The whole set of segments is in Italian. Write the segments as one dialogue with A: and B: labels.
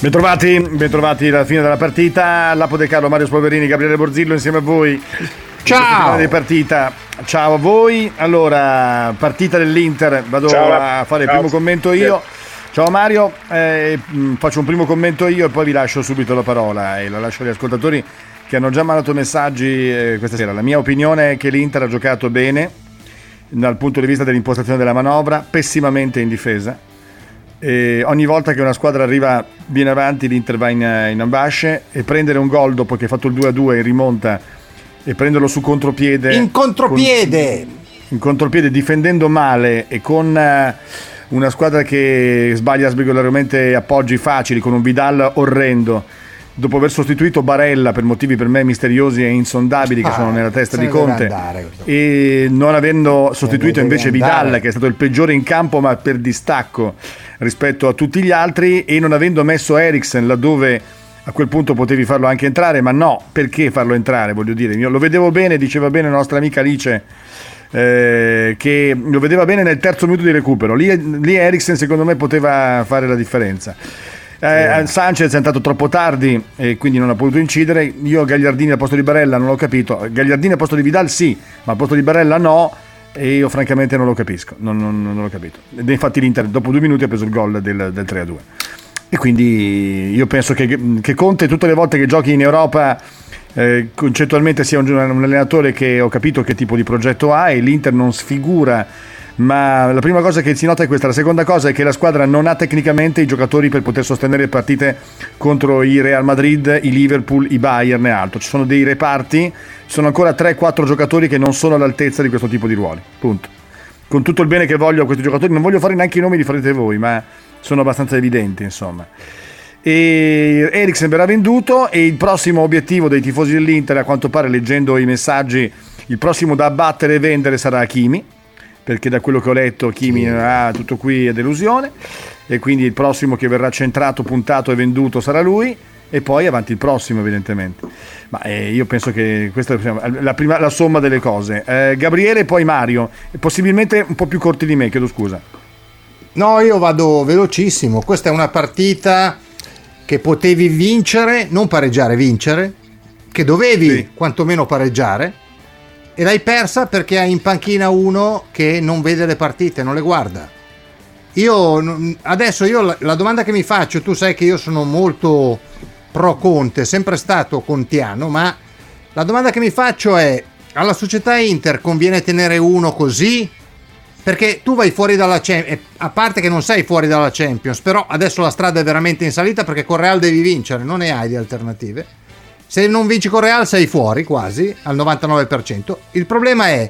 A: Bentrovati, bentrovati alla fine della partita. Lapo De Carlo, Mario Spolverini, Gabriele Borzillo insieme a voi.
B: Ciao!
A: Di partita. Ciao a voi. Allora, partita dell'Inter. Vado
B: Ciao.
A: a fare il primo commento io. Ciao Mario, eh, mh, faccio un primo commento io e poi vi lascio subito la parola e la lascio agli ascoltatori che hanno già mandato messaggi eh, questa sera. La mia opinione è che l'Inter ha giocato bene dal punto di vista dell'impostazione della manovra, pessimamente in difesa. E ogni volta che una squadra arriva viene avanti, l'Inter va in, in ambasce e prendere un gol dopo che ha fatto il 2-2 in rimonta e prenderlo su contropiede.
B: In contropiede!
A: con- in contropiede difendendo male e con eh, una squadra che sbaglia sbegolarmente appoggi facili, con un Vidal orrendo. Dopo aver sostituito Barella per motivi per me misteriosi e insondabili che
B: Ah,
A: sono nella testa di Conte
B: andare
A: e non avendo sostituito invece
B: andare.
A: Vidal che è stato il peggiore in campo ma per distacco rispetto a tutti gli altri e non avendo messo Eriksen laddove a quel punto potevi farlo anche entrare ma no perché farlo entrare voglio dire? Io lo vedevo bene diceva bene la nostra amica Alice eh, che lo vedeva bene nel terzo minuto di recupero. Lì, lì Eriksen secondo me poteva fare la differenza eh, Sanchez è entrato troppo tardi e quindi non ha potuto incidere. Io Gagliardini al posto di Barella non l'ho capito. Gagliardini al posto di Vidal sì, ma al posto di Barella no. E io francamente non lo capisco. Non, non- non l'ho capito. Ed infatti l'Inter dopo due minuti ha preso il gol del, del 3-2. E quindi io penso che, che Conte tutte le volte che giochi in Europa eh, concettualmente sia un, un allenatore che ho capito che tipo di progetto ha e l'Inter non sfigura ma la prima cosa che si nota è questa, la seconda cosa è che la squadra non ha tecnicamente i giocatori per poter sostenere partite contro i Real Madrid, i Liverpool, i Bayern e altro. Ci sono dei reparti, ci sono ancora 3-4 giocatori che non sono all'altezza di questo tipo di ruoli. Punto. Con tutto il bene che voglio a questi giocatori, non voglio fare neanche i nomi li farete voi, ma sono abbastanza evidenti, insomma. E Eriksen verrà venduto e il prossimo obiettivo dei tifosi dell'Inter, a quanto pare leggendo i messaggi, il prossimo da abbattere e vendere sarà Hakimi perché da quello che ho letto Kimi ha tutto qui è delusione. E quindi il prossimo che verrà centrato, puntato e venduto sarà lui. E poi avanti il prossimo evidentemente. Ma eh, io penso che questa è la, prima, la somma delle cose. Eh, Gabriele e poi Mario. Possibilmente un po' più corti di me chiedo scusa.
B: No, io vado velocissimo. Questa è una partita che potevi vincere, non pareggiare, vincere, che dovevi
A: Sì.
B: quantomeno pareggiare. E l'hai persa perché hai in panchina uno che non vede le partite, non le guarda. Io adesso io la domanda che mi faccio, tu sai che io sono molto pro Conte, sempre stato contiano, ma la domanda che mi faccio è alla società Inter conviene tenere uno così? Perché tu vai fuori dalla Champions, a parte che non sei fuori dalla Champions, però adesso la strada è veramente in salita perché con Real devi vincere, non ne hai di alternative. Se non vinci con Real sei fuori quasi al 99%. Il problema è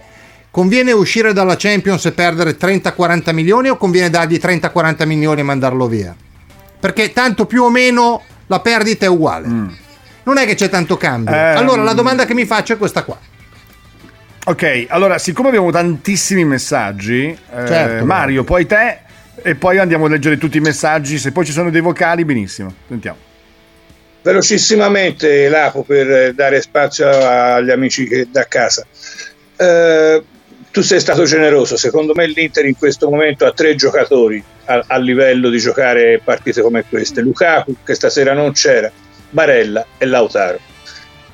B: conviene uscire dalla Champions e perdere 30-40 milioni o conviene dargli 30-40 milioni e mandarlo via? Perché tanto più o meno la perdita è uguale. Non è che c'è tanto cambio.
A: Ehm.
B: allora la domanda che mi faccio è questa qua.
A: ok allora siccome abbiamo tantissimi messaggi eh,
B: Certo,
A: Mario poi te e poi andiamo a leggere tutti i messaggi se poi ci sono dei vocali benissimo sentiamo
C: Velocissimamente, Lapo, per eh, dare spazio agli amici che da casa. Eh, tu sei stato generoso, secondo me l'Inter in questo momento ha tre giocatori a, a livello di giocare partite come queste. Lukaku, che stasera non c'era, Barella e Lautaro.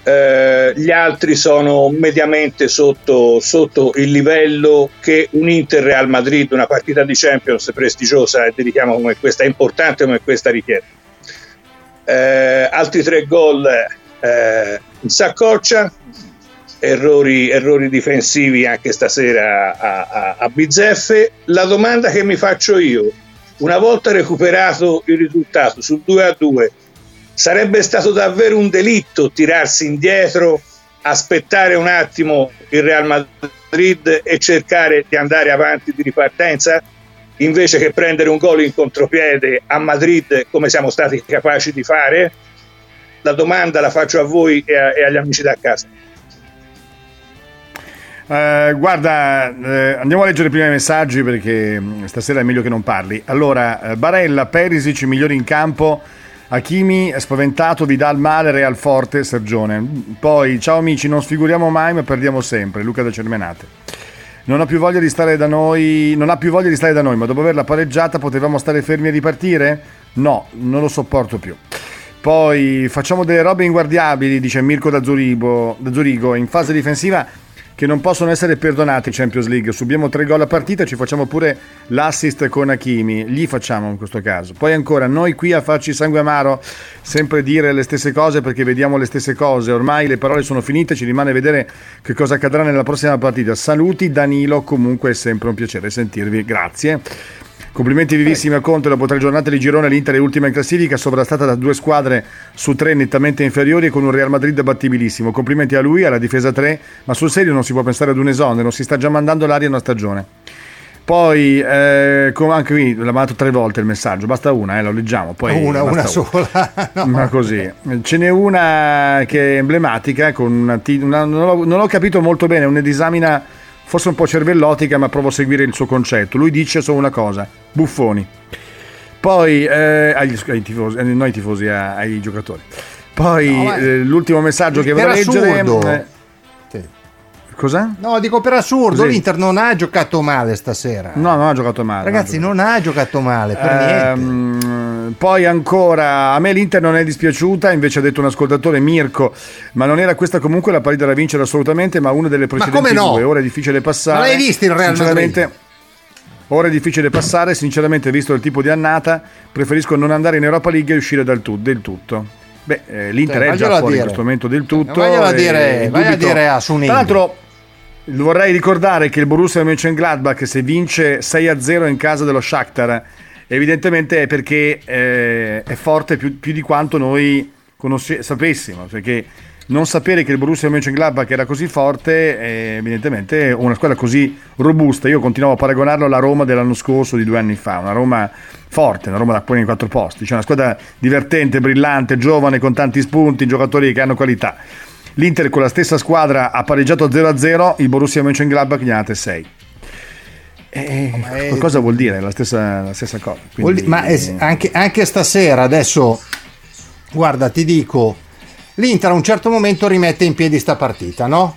C: Eh, gli altri sono mediamente sotto, sotto il livello che un Inter Real Madrid, una partita di Champions prestigiosa e di richiamo come questa, importante come questa richiede eh, altri tre gol eh, in saccoccia, errori, errori difensivi anche stasera a, a, a bizzeffe. La domanda che mi faccio io, una volta recuperato il risultato sul 2 a 2, sarebbe stato davvero un delitto tirarsi indietro, aspettare un attimo il Real Madrid e cercare di andare avanti di ripartenza? Invece che prendere un gol in contropiede a Madrid come siamo stati capaci di fare. la domanda la faccio a voi e, a, e agli amici da casa.
A: Eh, guarda, eh, andiamo a leggere prima i messaggi perché mm, stasera è meglio che non parli. Allora, eh, Barella, Perisic, migliori in campo. Hakimi spaventato, Vidal male, Real forte, Sergione. Poi, ciao amici, non sfiguriamo mai ma perdiamo sempre. Luca da Cermenate. Non ha più voglia di stare da noi, non ha più voglia di stare da noi, ma dopo averla pareggiata potevamo stare fermi e ripartire? No, non lo sopporto più. Poi facciamo delle robe inguardiabili, dice Mirko da, Zurigo, da Zurigo. In fase difensiva che non possono essere perdonati in Champions League. Subiamo tre gol a partita e ci facciamo pure l'assist con Hakimi. Gli facciamo in questo caso. Poi ancora, noi qui a farci sangue amaro, sempre dire le stesse cose perché vediamo le stesse cose. Ormai le parole sono finite, ci rimane vedere che cosa accadrà nella prossima partita. Saluti Danilo, comunque è sempre un piacere sentirvi. Grazie. Complimenti vivissimi a Conte, dopo tre giornate di girone l'Inter è ultima in classifica, sovrastata da due squadre su tre nettamente inferiori e con un Real Madrid battibilissimo. Complimenti a lui, alla difesa 3, ma sul serio non si può pensare ad un esonero, si sta già mandando l'aria una stagione. Poi, eh, anche qui l'ha mandato tre volte il messaggio, basta una, eh, lo leggiamo. Poi
B: una, una sola.
A: no. Ma così. Ce n'è una che è emblematica, con una, una non, ho, non ho capito molto bene, un disamina forse un po' cervellotica, ma provo a seguire il suo concetto. Lui dice solo una cosa: buffoni. Poi eh, agli, ai tifosi, eh, non ai tifosi, ai giocatori. Poi no, eh, l'ultimo messaggio che vorrei leggere. Eh, sì. Cosa?
B: No, dico per assurdo, Così. l'Inter non ha giocato male stasera.
A: No, non ha giocato male.
B: Ragazzi, non ha giocato, non ha giocato male per ehm, niente.
A: Poi ancora, a me l'Inter non è dispiaciuta, invece ha detto un ascoltatore Mirko, ma non era questa comunque la partita da vincere assolutamente, ma una delle precedenti
B: no?
A: due. Ora è difficile passare.
B: Ma l'hai visto il Real Madrid?
A: Ora è difficile passare, sinceramente visto il tipo di annata, preferisco non andare in Europa League e uscire dal tu- del tutto. Beh, eh, l'Inter cioè, è già fuori in questo momento del tutto.
B: Vai a dire, vai a dire a Sunin.
A: Tra l'altro vorrei ricordare che il Borussia Mönchengladbach se vince 6-0 in casa dello Shakhtar evidentemente è perché eh, è forte più, più, di quanto noi conosce- sapessimo, perché non sapere che il Borussia Mönchengladbach era così forte è evidentemente una squadra così robusta. Io continuavo a paragonarlo alla Roma dell'anno scorso, di due anni fa, una Roma forte, una Roma da poi nei quattro posti, cioè una squadra divertente, brillante, giovane, con tanti spunti, giocatori che hanno qualità. L'Inter con la stessa squadra ha pareggiato 0-0, il Borussia Mönchengladbach gli ha date 6. Eh, cosa vuol dire? La stessa, la stessa cosa.
B: Quindi... ma anche, anche stasera, adesso, guarda, ti dico, l'Inter a un certo momento rimette in piedi sta partita, no?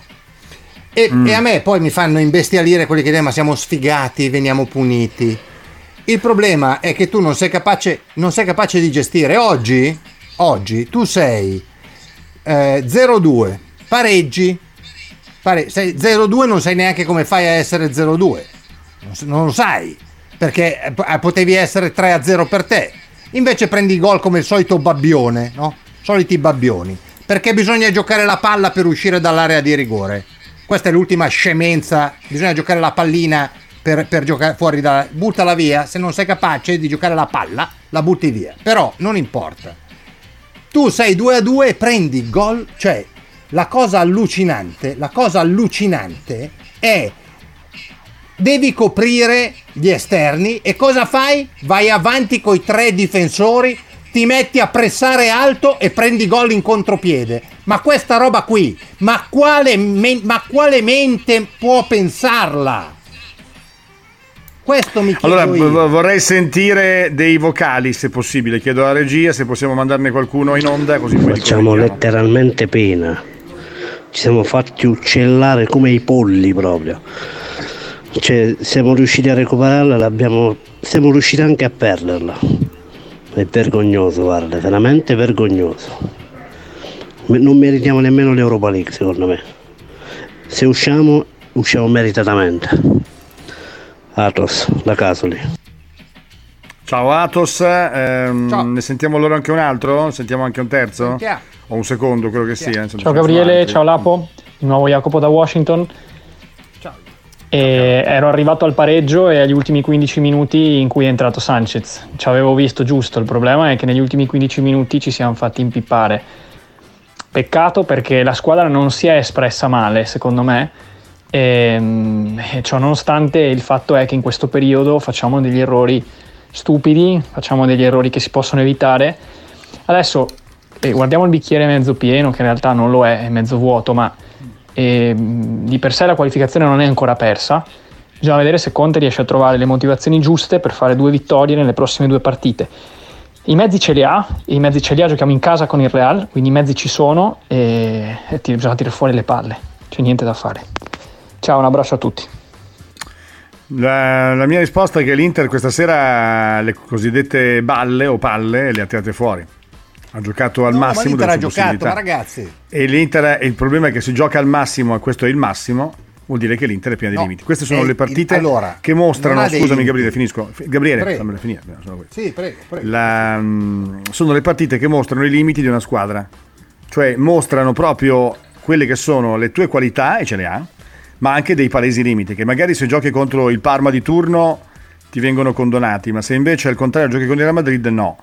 B: E, mm. e, a me poi mi fanno imbestialire quelli che dicono ma siamo sfigati, veniamo puniti. Il problema è che tu non sei capace, non sei capace di gestire. Oggi, oggi tu sei eh, 0-2, pareggi, pare, sei 0-2 non sai neanche come fai a essere 0-2 non lo sai, perché eh, potevi essere 3-0 per te. Invece prendi il gol come il solito babbione, no? Soliti babbioni. Perché bisogna giocare la palla per uscire dall'area di rigore. Questa è l'ultima scemenza. Bisogna giocare la pallina per, per giocare fuori da... Buttala via. Se non sei capace di giocare la palla, la butti via. Però non importa. Tu sei 2 a 2 e prendi gol. Cioè, la cosa allucinante, la cosa allucinante è devi coprire gli esterni e cosa fai? Vai avanti con i tre difensori, ti metti a pressare alto e prendi gol in contropiede. Ma questa roba qui, ma quale, me- ma quale mente può pensarla? Questo mi chiedo
A: Allora,
B: io.
A: vorrei sentire dei vocali, se possibile. Chiedo alla regia se possiamo mandarne qualcuno in onda, così poi
D: Facciamo letteralmente pena. Ci siamo fatti uccellare come i polli proprio cioè, siamo riusciti a recuperarla, l'abbiamo, siamo riusciti anche a perderla. È vergognoso, guarda, veramente vergognoso. Non meritiamo nemmeno l'Europa League, secondo me. Se usciamo, usciamo meritatamente. Atos, da Casoli.
A: Ciao Atos, ehm, ciao. ne sentiamo loro anche un altro? Sentiamo anche un terzo?
B: Sentiamo.
A: O un secondo, quello che sia.
E: Insomma, ciao Gabriele, ciao Lapo, di nuovo Jacopo da Washington. E ero arrivato al pareggio e agli ultimi 15 minuti in cui è entrato Sanchez. Ci avevo visto giusto, il problema è che negli ultimi 15 minuti ci siamo fatti impippare. Peccato perché la squadra non si è espressa male, secondo me. E, e ciò nonostante il fatto è che in questo periodo facciamo degli errori stupidi, facciamo degli errori che si possono evitare. Adesso e guardiamo il bicchiere mezzo pieno, che in realtà non lo è, è mezzo vuoto, ma eh, di per sé la qualificazione non è ancora persa. Bisogna vedere se Conte riesce a trovare le motivazioni giuste per fare due vittorie nelle prossime due partite. I mezzi ce li ha, i mezzi ce li ha, giochiamo in casa con il Real, quindi i mezzi ci sono e, e bisogna tirare fuori le palle, c'è niente da fare. Ciao, un abbraccio a tutti.
A: La, la mia risposta è che l'Inter questa sera le cosiddette balle o palle le ha tirate fuori. Ha giocato al
B: No, ma
A: massimo
B: l'Inter
A: delle
B: ha
A: sue
B: giocato, ma ragazzi.
A: E l'Inter, e il problema è che se gioca al massimo e questo è il massimo, vuol dire che l'Inter è piena di
B: No,
A: limiti. Queste sono
B: eh,
A: le partite
B: il- allora,
A: che mostrano, scusami. Gabriele, finisco. Gabriele,
B: Prego.
A: fammela finire. no, sono.
B: Sì, prego, prego.
A: La- mm, sono le partite che mostrano i limiti di una squadra, cioè mostrano proprio quelle che sono le tue qualità, e ce le ha, ma anche dei palesi limiti, che magari se giochi contro il Parma di turno ti vengono condonati, ma se invece al contrario giochi con il Real Madrid no.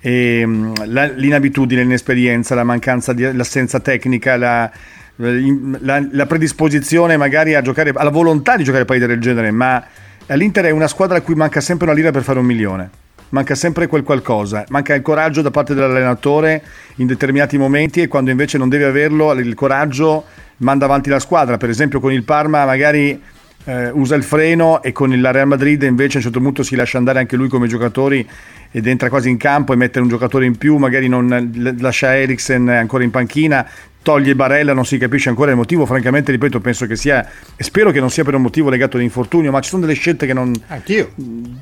A: E, mm, la- l'inabitudine, l'inesperienza, la mancanza di l'assenza tecnica, la, la- la predisposizione magari a giocare, alla volontà di giocare partite del genere, ma l'Inter è una squadra a cui manca sempre una lira per fare un milione. Manca sempre quel qualcosa, manca il coraggio da parte dell'allenatore in determinati momenti e quando invece non deve averlo, il coraggio manda avanti la squadra. Per esempio con il Parma magari eh, usa il freno e con il Real Madrid invece a un certo punto si lascia andare anche lui come giocatori ed entra quasi in campo e mette un giocatore in più, magari non lascia Eriksen ancora in panchina, toglie Barella, non si capisce ancora il motivo, francamente ripeto penso che sia, e spero che non sia per un motivo legato all'infortunio, ma ci sono delle scelte che non
B: Anch'io.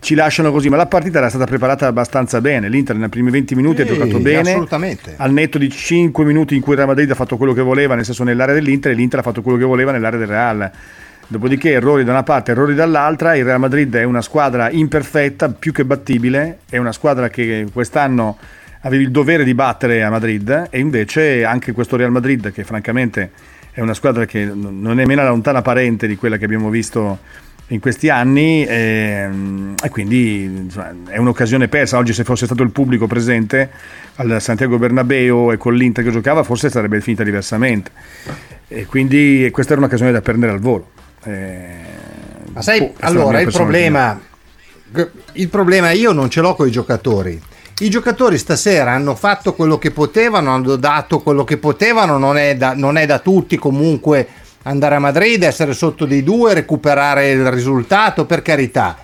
A: ci lasciano così, ma la partita era stata preparata abbastanza bene, l'Inter nei primi 20 minuti ha
B: Sì,
A: giocato bene,
B: assolutamente.
A: al netto di 5 minuti in cui il Real Madrid ha fatto quello che voleva, nel senso nell'area dell'Inter, e l'Inter ha fatto quello che voleva nell'area del Real. Dopodiché errori da una parte, errori dall'altra, il Real Madrid è una squadra imperfetta, più che battibile, è una squadra che quest'anno avevi il dovere di battere a Madrid e invece anche questo Real Madrid che francamente è una squadra che non è meno lontana parente di quella che abbiamo visto in questi anni ehm, e, quindi insomma, è un'occasione persa. Oggi se fosse stato il pubblico presente al Santiago Bernabeu e con l'Inter che giocava forse sarebbe finita diversamente e quindi questa era un'occasione da prendere al volo. Eh,
B: Ma sai,
A: boh,
B: allora il problema, il problema io non ce l'ho con i giocatori. I giocatori stasera hanno fatto quello che potevano, hanno dato quello che potevano, non è da, non è da tutti comunque andare a Madrid, essere sotto dei due, recuperare il risultato, per carità.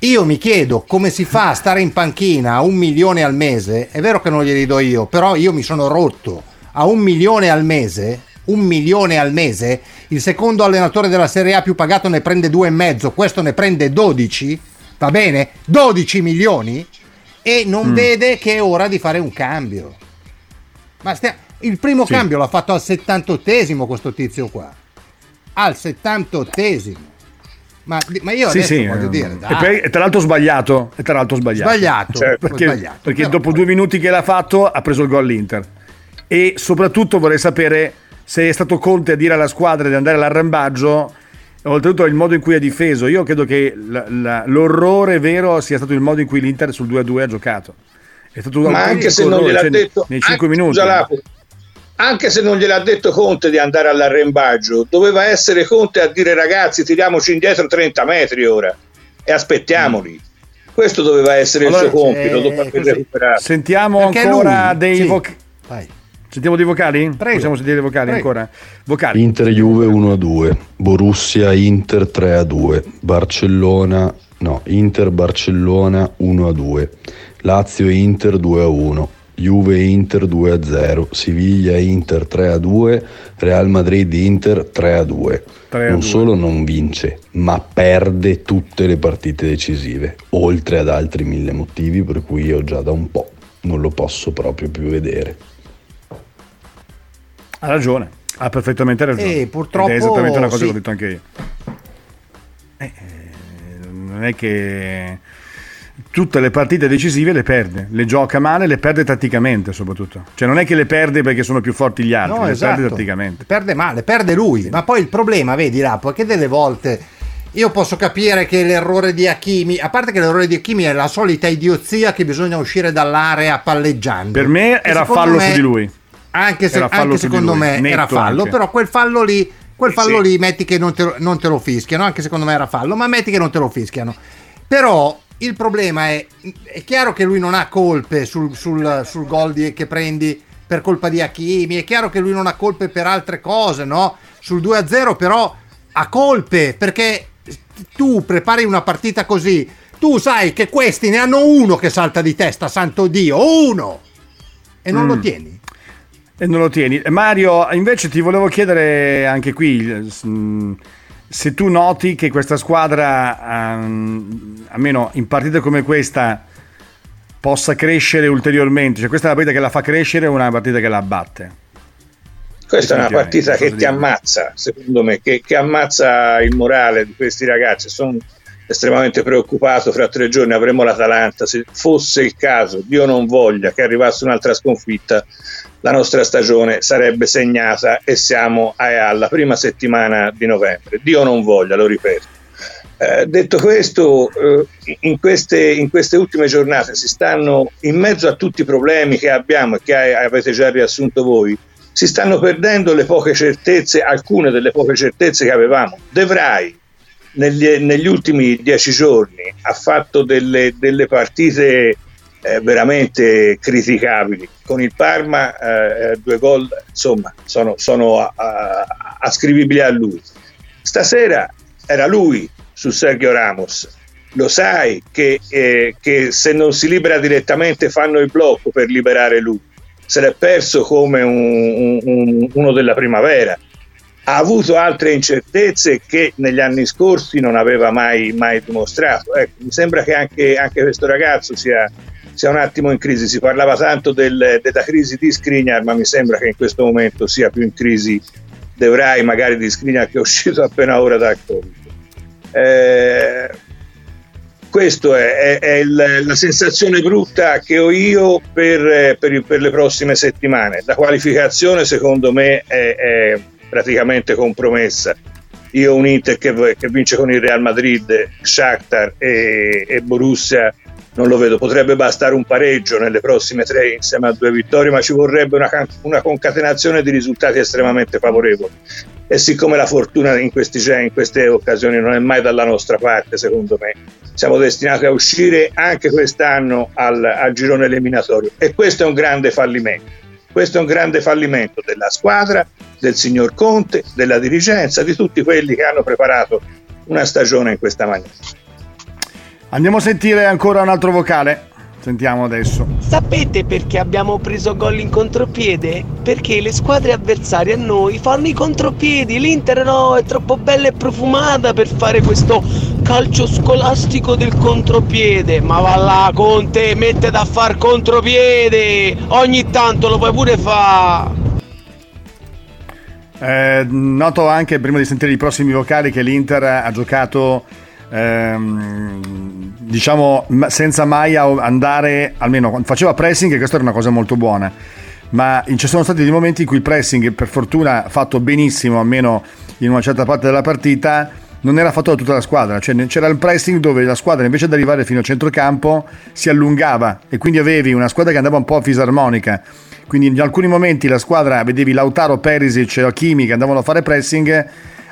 B: Io mi chiedo come si fa a stare in panchina a un milione al mese, è vero che non glieli do io, però io mi sono rotto a un milione al mese, un milione al mese, il secondo allenatore della Serie A più pagato ne prende due e mezzo, questo ne prende 12, va bene? 12 milioni e non
A: Mm.
B: vede che è ora di fare un cambio. Ma stia- il primo
A: Sì.
B: cambio l'ha fatto al 78esimo questo tizio qua. Al 78esimo. Ma, ma io
A: Sì,
B: adesso
A: sì,
B: voglio
A: eh,
B: dire,
A: e,
B: dai,
A: poi- e tra l'altro sbagliato, e tra l'altro sbagliato.
B: sbagliato,
C: Certo.
A: perché,
B: sbagliato.
A: perché dopo
B: poi-
A: due minuti che l'ha fatto ha preso il gol l'Inter e soprattutto vorrei sapere se è stato Conte a dire alla squadra di andare all'arrambaggio e oltretutto il modo in cui ha difeso io credo che la- la- l'orrore vero sia stato il modo in cui l'Inter sul 2-2 ha giocato è stato
C: Ma anche se non gliel'ha
A: cioè,
C: detto,
A: nei 5
C: anche-
A: minuti
C: scusa, Lapo, anche se non gliel'ha detto Conte di andare all'arrembaggio, doveva essere Conte a dire ragazzi tiriamoci indietro 30 metri ora e aspettiamoli. Questo doveva essere
A: Allora,
C: il suo compito
B: eh,
C: dopo aver recuperato.
A: sentiamo
B: Perché
A: ancora
B: lui-
A: dei
B: sì.
A: vocali
B: Vai.
A: Sentiamo dei vocali?
B: Prego.
A: possiamo sentire dei vocali
B: Prego.
A: ancora? vocali
F: Inter Juve 1 a 2, Borussia Inter 3 a 2, Barcellona no, Inter Barcellona 1 a 2, Lazio Inter 2 a 1, Juve Inter 2 a 0, Siviglia Inter 3 a 2, Real Madrid Inter 3 a 2.
A: 3 a
F: non
A: 2.
F: solo non vince, ma perde tutte le partite decisive, oltre ad altri mille motivi per cui io già da un po' non lo posso proprio più vedere.
A: Ha ragione, ha perfettamente ragione.
B: E purtroppo,
A: Ed è esattamente una cosa
B: sì.
A: che ho detto anche io. Eh, eh, non è che tutte le partite decisive le perde, le gioca male, le perde tatticamente soprattutto. Cioè non è che le perde perché sono più forti gli altri,
B: No,
A: le
B: esatto.
A: perde tatticamente.
B: Perde male, perde lui. Ma poi il problema, vedi, Lapo, è che delle volte io posso capire che l'errore di Hakimi, a parte che l'errore di Hakimi è la solita idiozia che bisogna uscire dall'area palleggiando.
A: Per me era fallo
B: me-
A: su di lui.
B: Anche, se, anche secondo me
A: netto
B: era fallo,
A: anche.
B: però quel fallo lì, quel fallo
C: Sì.
B: lì metti che non te, lo- non te lo fischiano, anche secondo me era fallo, ma metti che non te lo fischiano. Però il problema è, è chiaro che lui non ha colpe sul, sul, sul gol di- che prendi per colpa di Hakimi, è chiaro che lui non ha colpe per altre cose, no? Sul 2-0 però ha colpe perché tu prepari una partita così, tu sai che questi ne hanno uno che salta di testa, santo Dio, uno! E non
A: Mm.
B: lo tieni.
A: E non lo tieni. Mario, invece ti volevo chiedere anche qui mm, se tu noti che questa squadra, ehm, almeno in partite come questa, possa crescere ulteriormente. Cioè, questa è una partita che la fa crescere o una partita che la abbatte?
C: Questa è una partita che ti ammazza, secondo me, che, che ammazza il morale di questi ragazzi. Sono estremamente preoccupato. Fra tre giorni avremo l'Atalanta. Se fosse il caso, Dio non voglia che arrivasse un'altra sconfitta, la nostra stagione sarebbe segnata e siamo alla prima settimana di novembre. Dio non voglia, lo ripeto. Eh, detto questo, eh, in, queste, in queste ultime giornate si stanno, in mezzo a tutti i problemi che abbiamo e che hai- avete già riassunto voi, si stanno perdendo le poche certezze, alcune delle poche certezze che avevamo. De Vrij, negli, negli ultimi dieci giorni, ha fatto delle, delle partite eh, veramente criticabili. Con il Parma, eh, due gol, insomma, sono, sono a- a- ascrivibili a lui. Stasera era lui su Sergio Ramos. Lo sai che, eh, che se non si libera direttamente fanno il blocco per liberare lui. Se l'è perso come un- un- uno della primavera. Ha avuto altre incertezze che negli anni scorsi non aveva mai, mai dimostrato. Ecco, mi sembra che anche, anche questo ragazzo sia, sia un attimo in crisi. Si parlava tanto del- della crisi di Skriniar, ma mi sembra che in questo momento sia più in crisi De Vrij, magari di Skriniar che è uscito appena ora dal Covid. Eh, questa è, è- è il- la sensazione brutta che ho io per, per per le prossime settimane. La qualificazione secondo me è, è praticamente compromessa. Io un Inter che, che vince con il Real Madrid, Shakhtar e, e Borussia non lo vedo. Potrebbe bastare un pareggio nelle prossime tre insieme a due vittorie, ma ci vorrebbe una, una concatenazione di risultati estremamente favorevoli. E siccome la fortuna in, questi, in queste occasioni non è mai dalla nostra parte, secondo me, siamo destinati a uscire anche quest'anno al, al girone eliminatorio. E questo è un grande fallimento. Questo è un grande fallimento della squadra, del signor Conte, della dirigenza, di tutti quelli che hanno preparato una stagione in questa maniera.
A: Andiamo a sentire ancora un altro vocale. Sentiamo adesso.
G: Sapete perché abbiamo preso gol in contropiede? Perché le squadre avversarie a noi fanno i contropiedi. L'Inter no, è troppo bella e profumata per fare questo calcio scolastico del contropiede. Ma va là, Conte, mettete a far contropiede. Ogni tanto lo puoi pure fare.
A: Eh, noto anche, prima di sentire i prossimi vocali, che l'Inter ha giocato, ehm, diciamo, senza mai andare, almeno faceva pressing, e questa era una cosa molto buona. Ma ci sono stati dei momenti in cui il pressing, per fortuna, fatto benissimo, almeno in una certa parte della partita, non era fatto da tutta la squadra. Cioè, c'era il pressing dove la squadra, invece di arrivare fino a centrocampo, si allungava e quindi avevi una squadra che andava un po' a fisarmonica. Quindi in alcuni momenti la squadra vedevi Lautaro, Perisic e Hakimi che andavano a fare pressing,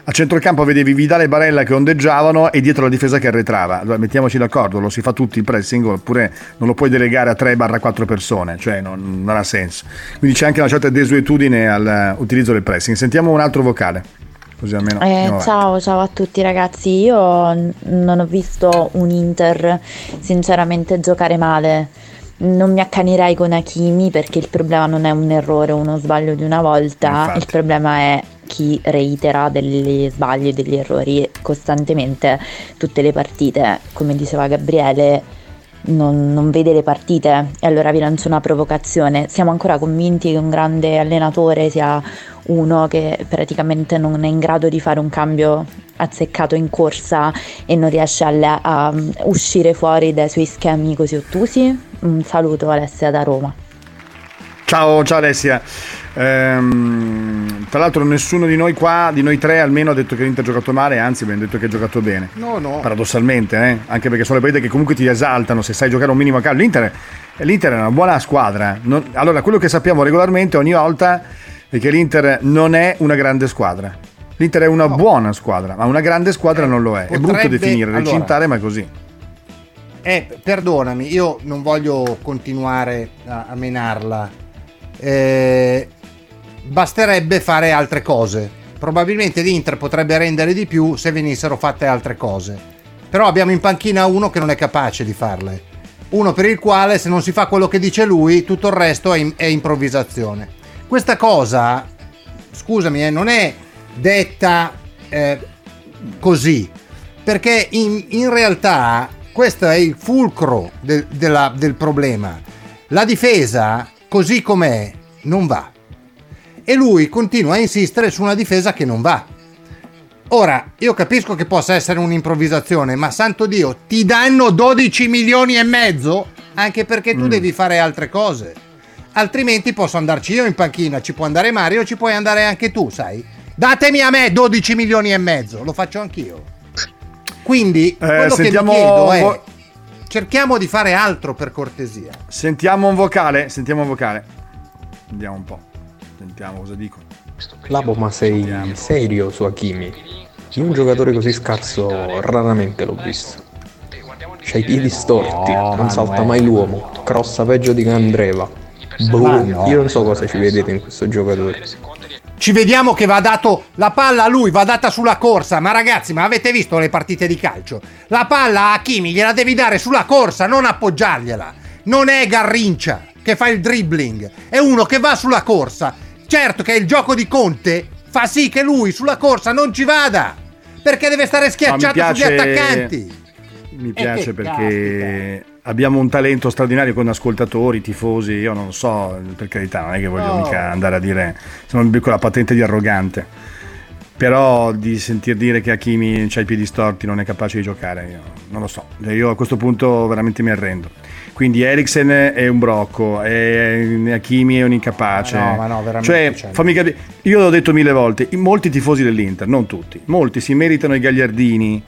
A: a centrocampo vedevi Vidale e Barella che ondeggiavano e dietro la difesa che arretrava. Allora mettiamoci d'accordo, lo si fa tutti il pressing oppure non lo puoi delegare a 3-4 persone, cioè non, non ha senso. Quindi c'è anche una certa desuetudine all'utilizzo del pressing. Sentiamo un altro vocale, così almeno...
H: Eh, ciao, ciao a tutti ragazzi. Io non ho visto un Inter sinceramente giocare male. Non mi accanirei con Hakimi perché il problema non è un errore o uno sbaglio di una volta,
I: Infatti.
H: il problema è chi reitera degli sbagli e degli errori costantemente tutte le partite. Come diceva Gabriele, non, non vede le partite e allora vi lancio una provocazione. Siamo ancora convinti che un grande allenatore sia uno che praticamente non è in grado di fare un cambio azzeccato in corsa e non riesce a, a uscire fuori dai suoi schemi così ottusi. Un saluto Alessia da Roma.
A: Ciao, ciao Alessia. Ehm, tra l'altro nessuno di noi qua, di noi tre almeno, ha detto che l'Inter ha giocato male, anzi abbiamo detto che ha giocato bene.
B: No, no.
A: Paradossalmente, eh? anche perché sono le partite che comunque ti esaltano se sai giocare un minimo a calcio. L'Inter, l'Inter è una buona squadra. Non- allora, quello che sappiamo regolarmente ogni volta è che l'Inter non è una grande squadra. L'Inter è una buona squadra, ma una grande squadra non lo è. È brutto
B: potrebbe-
A: definire,
B: allora-
A: recintare, ma è così.
B: Eh, perdonami, io non voglio continuare a, a menarla, eh, basterebbe fare altre cose. Probabilmente l'Inter potrebbe rendere di più se venissero fatte altre cose. Però abbiamo in panchina uno che non è capace di farle. Uno per il quale se non si fa quello che dice lui, tutto il resto è, è improvvisazione. Questa cosa, scusami, eh, non è detta eh, così, perché in, in, realtà questo è il fulcro de, de del problema. La difesa, così com'è, non va. E lui continua a insistere su una difesa che non va. Ora, io capisco che possa essere un'improvvisazione, ma santo Dio, ti danno 12 milioni e mezzo anche perché tu mm. devi fare altre cose. Altrimenti posso andarci io in panchina, ci può andare Mario, ci puoi andare anche tu, sai? Datemi a me 12 milioni e mezzo, lo faccio anch'io. Quindi, eh, quello sentiamo... che chiedo è cerchiamo di fare altro per cortesia.
A: Sentiamo un vocale, sentiamo un vocale. Andiamo un po'. Sentiamo cosa dico.
I: Labo, ma sei Sentiamo. serio su Hakimi? Io un giocatore così scarso raramente l'ho visto. C'ha i piedi storti, no, non salta mai l'uomo, crossa peggio di Candreva. Boh, no. io non so cosa ci vedete in questo giocatore.
B: Ci vediamo che va dato la palla a lui, va data sulla corsa. Ma ragazzi, ma avete visto le partite di calcio? La palla a Hakimi gliela devi dare sulla corsa, non appoggiargliela. Non è Garrincia che fa il dribbling, è uno che va sulla corsa Certo che il gioco di Conte fa sì che lui sulla corsa non ci vada perché deve stare schiacciato piace, sugli attaccanti.
A: Mi piace perché caspita. abbiamo un talento straordinario con ascoltatori, tifosi. Io non so, per carità, non è che voglio no. mica andare a dire sono con la patente di arrogante. Però di sentir dire che Hakimi ha i piedi storti non è capace di giocare, io non lo so. Io a questo punto veramente mi arrendo. Quindi Eriksen è un brocco, e Hakimi è un incapace.
B: No, ma no, veramente.
A: Cioè, cioè, fammi capire. Io l'ho detto mille volte, molti tifosi dell'Inter, non tutti, molti si meritano i Gagliardini,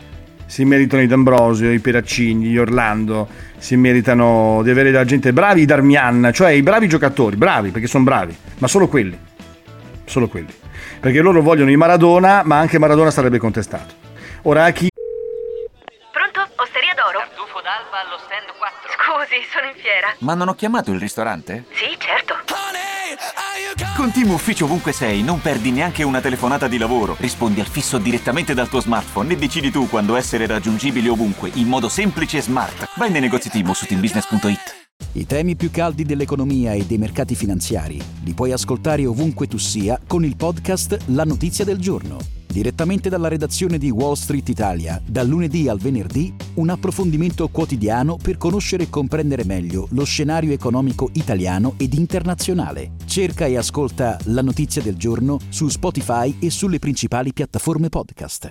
A: si meritano i D'Ambrosio, i Peraccini, gli Orlando, si meritano di avere la gente bravi, i Darmian, cioè i bravi giocatori, bravi perché sono bravi, ma solo quelli. Solo quelli. Perché loro vogliono i Maradona, ma anche Maradona sarebbe contestato. Ora chi
J: d'alba allo stand 4.
K: Scusi, sono in fiera.
L: Ma non ho chiamato il ristorante?
K: Sì, certo.
L: Con Team Ufficio ovunque sei, non perdi neanche una telefonata di lavoro. Rispondi al fisso direttamente dal tuo smartphone e decidi tu quando essere raggiungibile ovunque, in modo semplice e smart. Vai nei negozi Team su teambusiness.it.
M: I temi più caldi dell'economia e dei mercati finanziari li puoi ascoltare ovunque tu sia con il podcast La Notizia del Giorno Direttamente dalla redazione di Wall Street Italia, dal lunedì al venerdì, un approfondimento quotidiano per conoscere e comprendere meglio lo scenario economico italiano ed internazionale. Cerca e ascolta la notizia del giorno su Spotify e sulle principali piattaforme podcast.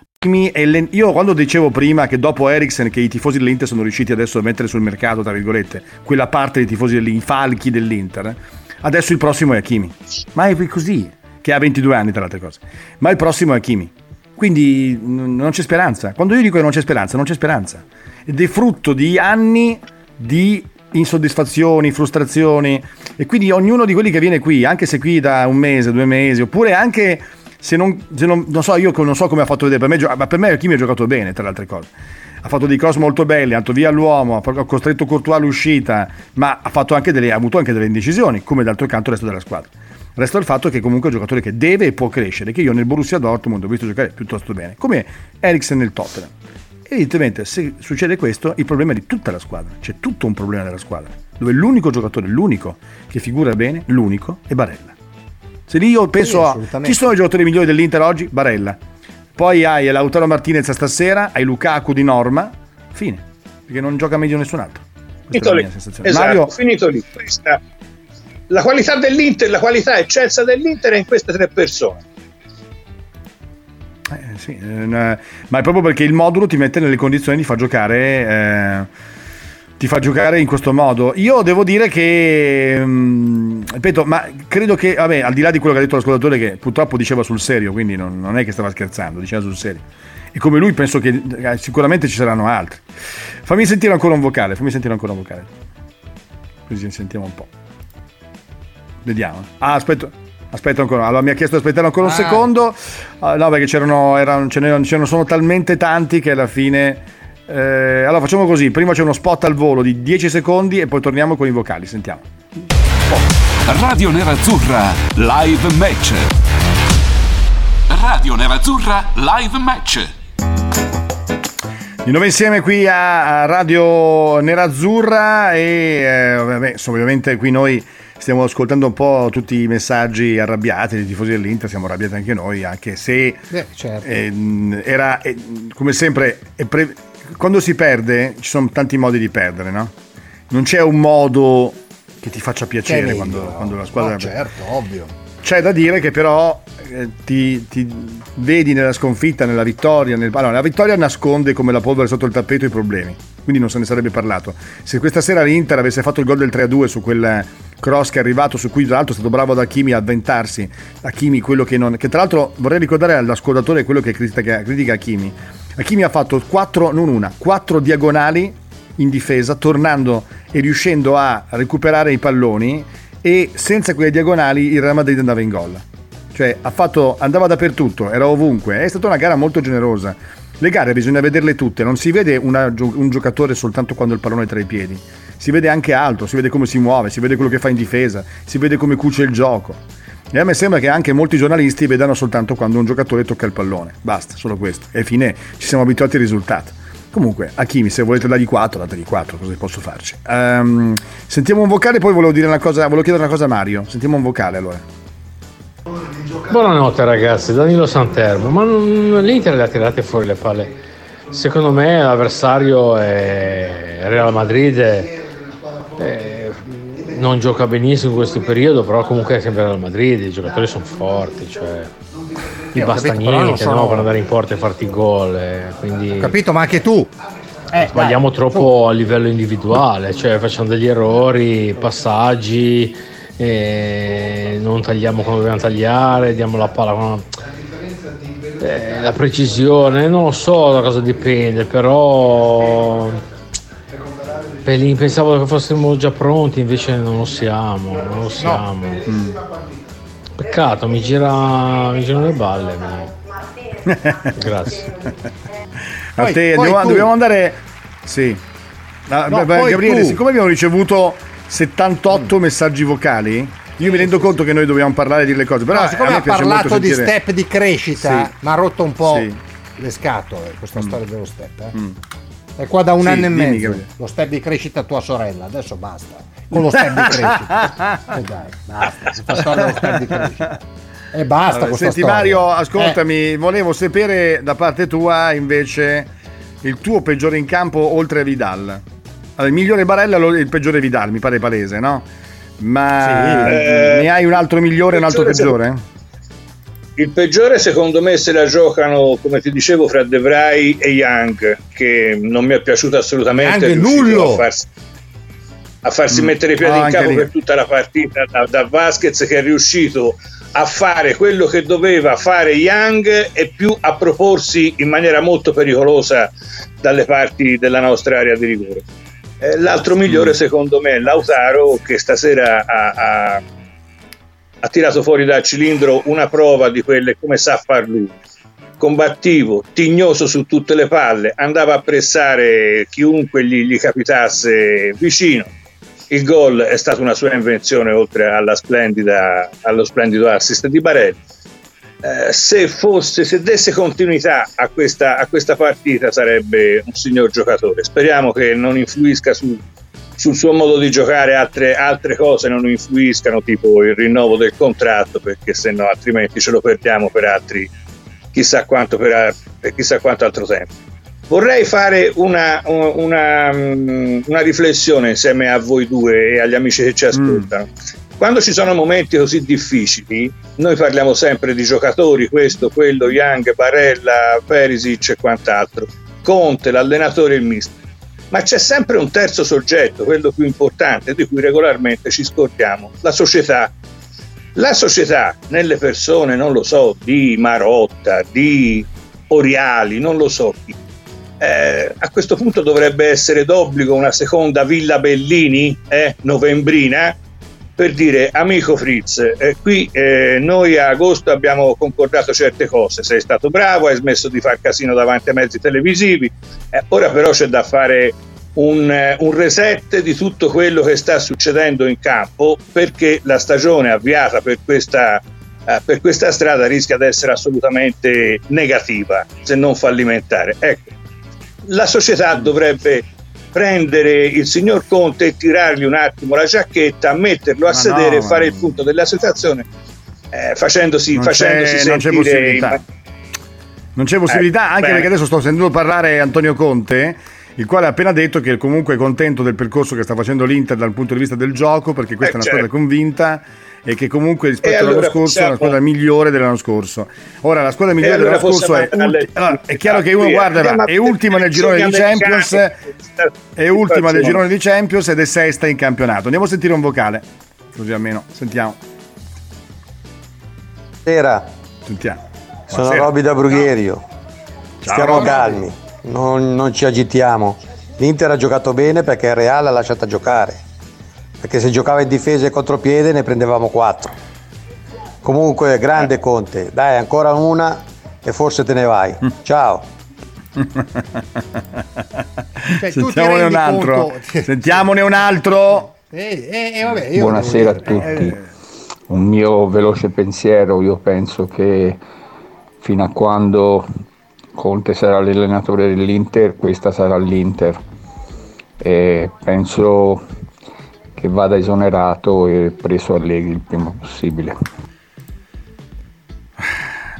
A: Io quando dicevo prima che dopo Ericsson che i tifosi dell'Inter sono riusciti adesso a mettere sul mercato, tra virgolette, quella parte dei tifosi dell'Inter, i falchi dell'Inter, adesso il prossimo è Hakimi. Ma è così, che ha 22 anni tra le altre cose. Ma il prossimo è Kimi. Quindi non c'è speranza. Quando io dico che non c'è speranza, non c'è speranza. Ed è frutto di anni di insoddisfazioni, frustrazioni. E quindi ognuno di quelli che viene qui, anche se qui da un mese, due mesi, oppure anche se non, se non, non so, io non so come ha fatto vedere, per me, ma per me Kimi ha giocato bene, tra le altre cose. Ha fatto dei cross molto belli, ha dato via l'uomo, ha costretto Courtois all'uscita, ma ha, delle, ha avuto anche delle indecisioni, come d'altro canto il resto della squadra. Resta il fatto che comunque è un giocatore che deve e può crescere, che io nel Borussia Dortmund ho visto giocare piuttosto bene, come Eriksen nel Tottenham. Evidentemente se succede questo il problema è di tutta la squadra, c'è tutto un problema della squadra, dove l'unico giocatore, l'unico che figura bene, l'unico, è Barella. Se lì io penso sì, a chi sono i giocatori migliori dell'Inter oggi? Barella. Poi hai Lautaro Martinez stasera, hai Lukaku di norma, fine, perché non gioca meglio nessun altro.
C: Questa finito lì. Esatto, Mario... finito lì. Questa la qualità dell'Inter, la qualità eccelsa dell'Inter è in queste tre persone.
A: Eh, sì, eh, ma è proprio perché il modulo ti mette nelle condizioni di far giocare. Eh, ti fa giocare in questo modo. Io devo dire che, mh, mm, ripeto, ma credo che, vabbè, al di là di quello che ha detto l'ascoltatore, che purtroppo diceva sul serio, quindi non, non è che stava scherzando, diceva sul serio. E come lui penso che eh, sicuramente ci saranno altri. Fammi sentire ancora un vocale, fammi sentire ancora un vocale. Così sentiamo un po'. Vediamo. Ah, aspetta. Aspetta ancora, allora mi ha chiesto di aspettare ancora un ah. secondo. Uh, no, perché c'erano, erano, ce, ne, ce ne sono talmente tanti che alla fine. Eh, allora facciamo così: prima c'è uno spot al volo di 10 secondi e poi torniamo con i vocali. Sentiamo. Oh.
N: Radio Nerazzurra Live Match. Radio Nerazzurra Live Match.
A: Di nuovo insieme qui a a Radio Nerazzurra e eh, vabbè, insomma, ovviamente qui noi stiamo ascoltando un po' tutti i messaggi arrabbiati dei tifosi dell'Inter, siamo arrabbiati anche noi, anche se
B: Beh, certo.
A: ehm, era eh, come sempre pre- quando si perde ci sono tanti modi di perdere, no? Non c'è un modo che ti faccia piacere
B: meglio.
A: quando, quando la squadra
B: No, certo, ovvio.
A: c'è da dire che però eh, ti, ti vedi nella sconfitta, nella vittoria. Nel... Allora, la vittoria nasconde come la polvere sotto il tappeto i problemi, quindi non se ne sarebbe parlato. Se questa sera l'Inter avesse fatto il gol del 3-2 su quel cross che è arrivato, su cui tra l'altro è stato bravo da Kimi a avventarsi, Hakimi quello che non... che tra l'altro vorrei ricordare all'ascoltatore quello che critica, critica Hakimi. Hakimi ha fatto 4, non una, 4 diagonali in difesa, tornando e riuscendo a recuperare i palloni e senza quelle diagonali il Real Madrid andava in gol. Cioè fatto, andava dappertutto, era ovunque. È stata una gara molto generosa. Le gare bisogna vederle tutte, non si vede una un giocatore soltanto quando il pallone è tra i piedi. Si vede anche altro, si vede come si muove, si vede quello che fa in difesa, si vede come cuce il gioco. E a me sembra che anche molti giornalisti vedano soltanto quando un giocatore tocca il pallone. Basta, solo questo. E fine, ci siamo abituati al risultato. Comunque, Hakimi, se volete dargli 4, dategli 4, cosa posso farci? Ehm, sentiamo un vocale, poi volevo, dire una cosa, volevo chiedere una cosa a Mario. Sentiamo un vocale allora.
K: Buonanotte ragazzi, Danilo Santermo, ma non, l'Inter le ha tirate fuori le palle. Secondo me l'avversario è Real Madrid, eh, non gioca benissimo in questo periodo, però comunque è sempre Real Madrid, i giocatori sono forti, cioè gli
B: Ho
K: basta
B: capito,
K: niente
B: sono-
K: no, per andare in porta e farti gol. eh, quindi
B: Ho capito, ma anche tu. Eh,
K: sbagliamo
B: dai,
K: troppo a livello individuale, cioè facciamo degli errori, passaggi, non tagliamo quando dobbiamo tagliare, diamo la palla quando... Eh, la precisione, non lo so da cosa dipende, però Pelin, pensavo che fossimo già pronti, invece non lo siamo, non lo siamo. Peccato, mi gira mi girano le balle. Grazie.
A: A
K: Poi-
A: te,
K: poi
A: dobbiamo,
K: tu.
A: dobbiamo andare. Sì. Ah,
B: No,
A: beh,
B: poi
A: Gabriele,
B: tu.
A: siccome abbiamo ricevuto 78 messaggi vocali, io mi rendo conto che noi dobbiamo parlare e dire le cose. Però
B: No, siccome
A: me
B: ha parlato di
A: sentire-
B: step di crescita,
A: Sì.
B: mi ha rotto un po'
A: Sì.
B: le scatole questa storia dello step. eh.
A: Mm.
B: È qua da un
A: Sì,
B: anno e mezzo.
A: Gabriele.
B: Lo step di crescita tua sorella, adesso basta. Con lo step di crescita. Eh dai, basta, si fa storia dello step di crescita. E basta
A: Allora,
B: questa
A: senti
B: storia.
A: Mario,
B: Eh,
A: ascoltami, volevo sapere da parte tua invece il tuo peggiore in campo oltre a Vidal. Allora, il migliore Barella e il peggiore Vidal, mi pare palese, no? Ma
C: Sì. Eh,
A: ne hai un altro migliore e un altro
C: peggiore,
A: peggiore?
C: Il peggiore secondo me se la giocano, come ti dicevo, fra De Vrij e Young, che non mi è piaciuto assolutamente. Riuscito
B: nullo!
C: A farsi, a farsi
A: Mm.
C: mettere i piedi
A: Ah,
C: in
A: anche
C: capo
A: lì.
C: per tutta la partita da, da Vasquez che è riuscito a fare quello che doveva fare Young e più a proporsi in maniera molto pericolosa dalle parti della nostra area di rigore. Eh, L'altro
A: Mm.
C: migliore secondo me è Lautaro che stasera ha, ha- ha tirato fuori dal cilindro una prova di quelle come sa far lui. Combattivo, tignoso su tutte le palle, andava a pressare chiunque gli, gli capitasse vicino. Il gol è stata una sua invenzione oltre alla splendida, allo splendido assist di Barelli. Eh, se fosse, se desse continuità a questa, a questa partita sarebbe un signor giocatore. Speriamo che non influisca su- sul suo modo di giocare altre, altre cose, non influiscano, tipo il rinnovo del contratto, perché se no altrimenti ce lo perdiamo per altri chissà quanto, per, per chissà quanto altro tempo. Vorrei fare una, una- una riflessione insieme a voi due e agli amici che ci ascoltano. Quando ci sono momenti così difficili, noi parliamo sempre di giocatori, questo, quello, Young, Barella, Perisic e quant'altro, Conte, l'allenatore e il mister. Ma c'è sempre un terzo soggetto, quello più importante, di cui regolarmente ci scordiamo, la società. La società, nelle persone, non lo so, di Marotta, di Oriali, non lo so chi, eh, a questo punto dovrebbe essere d'obbligo una seconda Villa Bellini, eh, novembrina, per dire amico Fritz, eh, qui eh, noi a agosto abbiamo concordato certe cose, sei stato bravo, hai smesso di far casino davanti ai mezzi televisivi, eh, ora però c'è da fare un, eh, un reset di tutto quello che sta succedendo in campo perché la stagione avviata per questa, eh, per questa strada rischia di essere assolutamente negativa, se non fallimentare. Ecco, la società dovrebbe prendere il signor Conte e tirargli un attimo la giacchetta, metterlo a
A: Ma
C: sedere
A: no,
C: e fare il punto della situazione, eh, facendosi,
A: Non
C: facendosi
A: c'è- non c'è
C: sentire
A: possibilità. Non c'è possibilità,
C: Eh,
A: anche
C: beh.
A: perché adesso sto sentendo parlare Antonio Conte, il quale ha appena detto che comunque è contento del percorso che sta facendo l'Inter dal punto di vista del gioco, perché questa
C: Eh,
A: è una squadra
C: certo.
A: convinta e che comunque rispetto
C: E
A: all'anno
C: allora
A: scorso è una squadra migliore dell'anno scorso. Ora la squadra migliore
C: allora
A: dell'anno scorso è, ulti- allora, è chiaro che uno guarda è ultima nel girone di Champions, è ultima nel girone di Champions ed è sesta in campionato. Andiamo a sentire un vocale, così almeno sentiamo.
O: Buonasera,
A: Sentiamo.
O: sono. Robby da Brugherio.
A: Ciao,
O: Stiamo
A: Robby.
O: calmi, non, non ci agitiamo. L'Inter ha giocato bene perché il Real l'ha lasciata giocare. Perché se giocava in difesa e contropiede ne prendevamo 4. Comunque, grande Conte, dai ancora una e forse te ne vai. Ciao.
B: Cioè,
A: Sentiamone un altro.
B: conto-
A: Sentiamone un altro.
B: Eh, eh, eh, vabbè, io
P: Buonasera a
B: dire-
P: tutti. Un mio veloce pensiero, io penso che fino a quando Conte sarà l'allenatore dell'Inter, questa sarà l'Inter. E penso che vada esonerato e preso Allegri il prima possibile.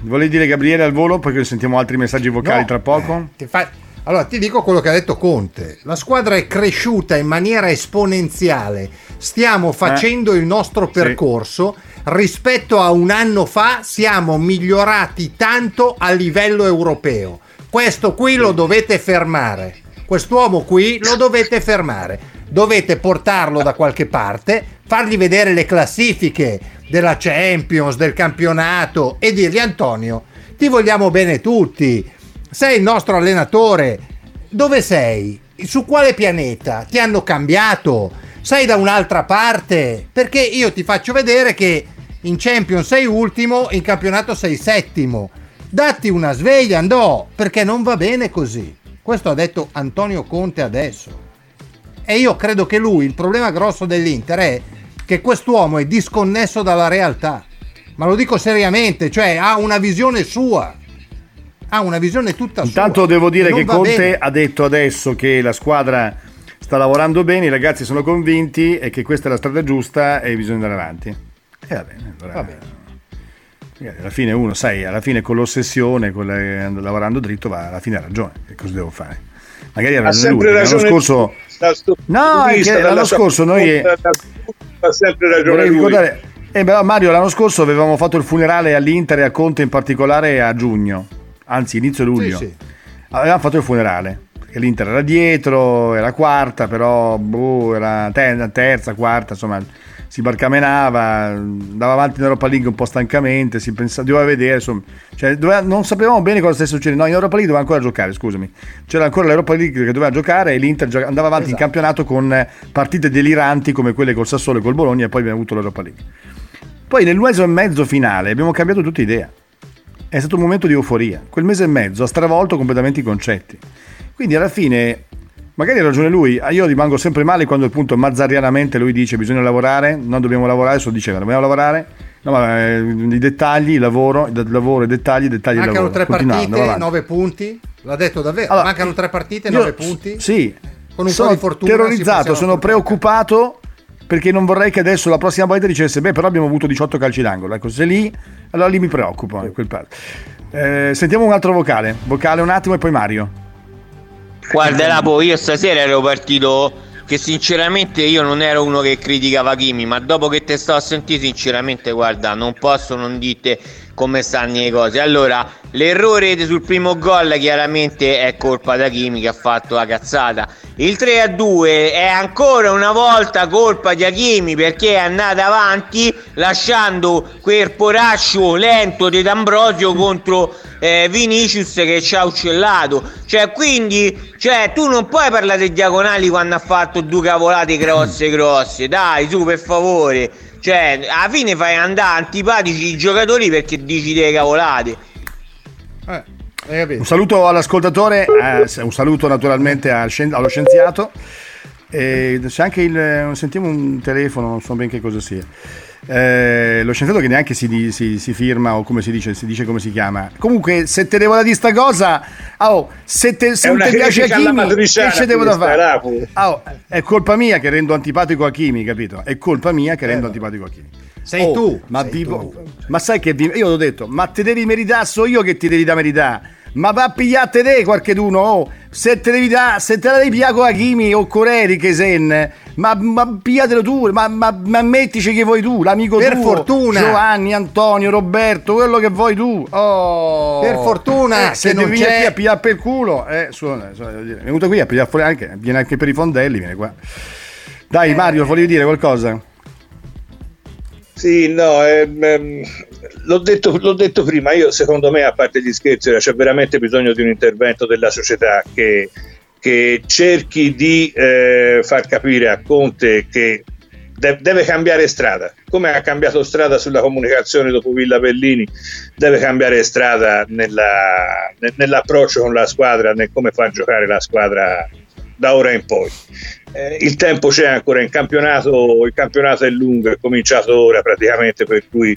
A: Volevi dire Gabriele al volo, poi sentiamo altri messaggi vocali
B: No,
A: tra poco.
B: Ti fa- Allora, ti dico quello che ha detto Conte. La squadra è cresciuta in maniera esponenziale. Stiamo facendo il nostro
A: Eh. Sì.
B: percorso. Rispetto a un anno fa siamo migliorati tanto a livello europeo. Questo qui lo dovete fermare. Quest'uomo qui lo dovete fermare. Dovete portarlo da qualche parte, fargli vedere le classifiche della Champions, del campionato e dirgli Antonio, ti vogliamo bene tutti. Sei il nostro allenatore. Dove sei? Su quale pianeta? Ti hanno cambiato? Sei da un'altra parte? Perché io ti faccio vedere che in Champions sei ultimo, in campionato sei settimo. Datti una sveglia, andò, perché non va bene così. Questo ha detto Antonio Conte adesso. E io credo che lui, il problema grosso dell'Inter è che quest'uomo è disconnesso dalla realtà. Ma lo dico seriamente, cioè ha una visione sua. Ha una visione tutta
A: Intanto
B: sua.
A: devo dire che Conte
B: bene.
A: ha detto adesso che la squadra sta lavorando bene, i ragazzi sono convinti e che questa è la strada giusta e bisogna andare avanti. E va bene, allora,
B: Va bene.
A: Alla fine uno, sai, alla fine con l'ossessione, con la- lavorando dritto, va, alla fine ha ragione. Che cosa devo fare? Magari ha ragione lui. L'anno scorso... No, l'anno scorso noi...
C: ha sempre ragione lui.
A: ricordare, eh, beh, Mario, l'anno scorso avevamo fatto il funerale all'Inter e a Conte in particolare a giugno, anzi inizio luglio.
B: Sì, sì.
A: Avevamo fatto il funerale, perché l'Inter era dietro, era quarta, però boh, era te- terza, quarta, insomma si barcamenava, andava avanti in Europa League un po' stancamente, si pensava, doveva vedere, insomma, cioè, doveva- non sapevamo bene cosa stesse succedendo. No, in Europa League doveva ancora giocare, scusami. C'era ancora l'Europa League che doveva giocare e l'Inter andava avanti
B: Esatto.
A: in campionato con eh, partite deliranti come quelle col Sassuolo e col Bologna e poi abbiamo avuto l'Europa League. Poi nel mese e mezzo finale abbiamo cambiato tutta idea. È stato un momento di euforia. Quel mese e mezzo ha stravolto completamente i concetti. Quindi alla fine, magari ha ragione lui, ah, io rimango sempre male quando appunto mazzarianamente lui dice bisogna lavorare, non dobbiamo lavorare, adesso diceva dobbiamo lavorare, no ma eh, i dettagli, il lavoro, il lavoro, i dettagli, i dettagli,
B: Mancano tre partite, nove punti. L'ha detto davvero.
A: Allora,
B: Mancano tre partite, nove punti.
A: Sì,
B: Con un
A: sono
B: po' di fortuna.
A: terrorizzato, sono preoccupato perché non vorrei che adesso la prossima volta dicesse beh però abbiamo avuto 18 calci d'angolo. Ecco, se lì, allora lì mi preoccupo. caso. Eh, sentiamo un altro vocale, vocale un attimo e poi Mario.
Q: Guarda Lapo, io stasera ero partito che sinceramente io non ero uno che criticava Kimi, ma dopo che te sto a sentire sinceramente guarda, non posso non dirti come stanno le cose. Allora, l'errore sul primo gol chiaramente è colpa da Kimi che ha fatto la cazzata. Il 3 a 2 è ancora una volta colpa di Hakimi perché è andata avanti lasciando quel poraccio lento di D'Ambrosio contro eh, Vinicius che ci ha uccellato. Cioè, quindi, cioè, tu non puoi parlare dei diagonali quando ha fatto due cavolate grosse grosse. Dai, su, per favore. Cioè, alla fine fai andare antipatici i giocatori perché dici delle cavolate.
B: Eh.
A: Un saluto all'ascoltatore, eh, un saluto naturalmente allo scienziato. E c'è anche il. Sentiamo un telefono, non so ben che cosa sia. Eh, lo scienziato che neanche si, si- si firma o come si dice, si dice come si chiama. Comunque, se te devo da di sta cosa, oh, se, te, se non ti piace Hakimi, che ce devo da fare? Oh, è colpa mia che rendo antipatico Hakimi, capito? È colpa mia che rendo antipatico Hakimi.
B: Sei
A: Oh,
B: tu.
A: Ma,
B: sei
A: vivo-
B: tu.
A: ma sai che vi- io l'ho detto, ma te devi meritare, so io che ti devi da meritare. Ma va a pigliate te qualcheduno, oh. Se te devi da, se te la devi pigliare con Hakimi o con Eriksen, ma, ma pigliatelo tu, ma, ma, ma mettici che vuoi tu, l'amico
B: Per
A: tuo,
B: fortuna.
A: Giovanni, Antonio, Roberto, quello che vuoi tu. Oh.
B: Per fortuna
A: Eh, se
B: che non
A: devi venire
B: c'è-
A: qui a pigliare per culo, eh, su- su- devo dire, è venuto qui a pigliare fuori anche, viene anche per i fondelli, viene qua. Dai Mario, volevi dire qualcosa?
C: Sì, no, ehm, ehm, l'ho, detto, l'ho detto prima, io secondo me, a parte gli scherzi, c'è veramente bisogno di un intervento della società che, che cerchi di eh, far capire a Conte che de- deve cambiare strada, come ha cambiato strada sulla comunicazione dopo Villa Bellini, deve cambiare strada nella- ne- nell'approccio con la squadra, nel come far giocare la squadra da ora in poi. Eh, il tempo c'è ancora in campionato, il campionato è lungo, è cominciato ora praticamente, per cui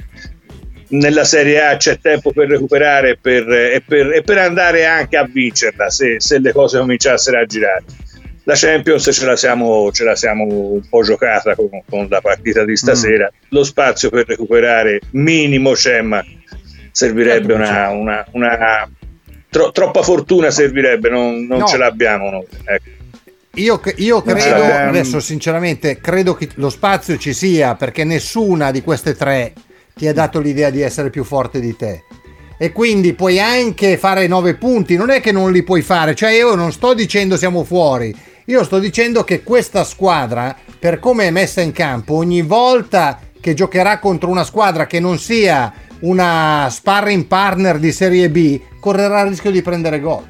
C: nella Serie A c'è tempo per recuperare e per, e per- e per andare anche a vincerla se, se le cose cominciassero a girare. La Champions ce la siamo, ce la siamo un po' giocata con, con la partita di stasera. Lo spazio per recuperare minimo c'è, ma servirebbe una, una- una- tro- troppa fortuna servirebbe, non, non
B: No.
C: ce l'abbiamo noi. Ecco.
B: Io, io credo, adesso sinceramente, credo che lo spazio ci sia perché nessuna di queste tre ti ha dato l'idea di essere più forte di te. E quindi puoi anche fare nove punti, non è che non li puoi fare, cioè io non sto dicendo siamo fuori, io sto dicendo che questa squadra, per come è messa in campo, ogni volta che giocherà contro una squadra che non sia una sparring partner di Serie B, correrà il rischio di prendere gol.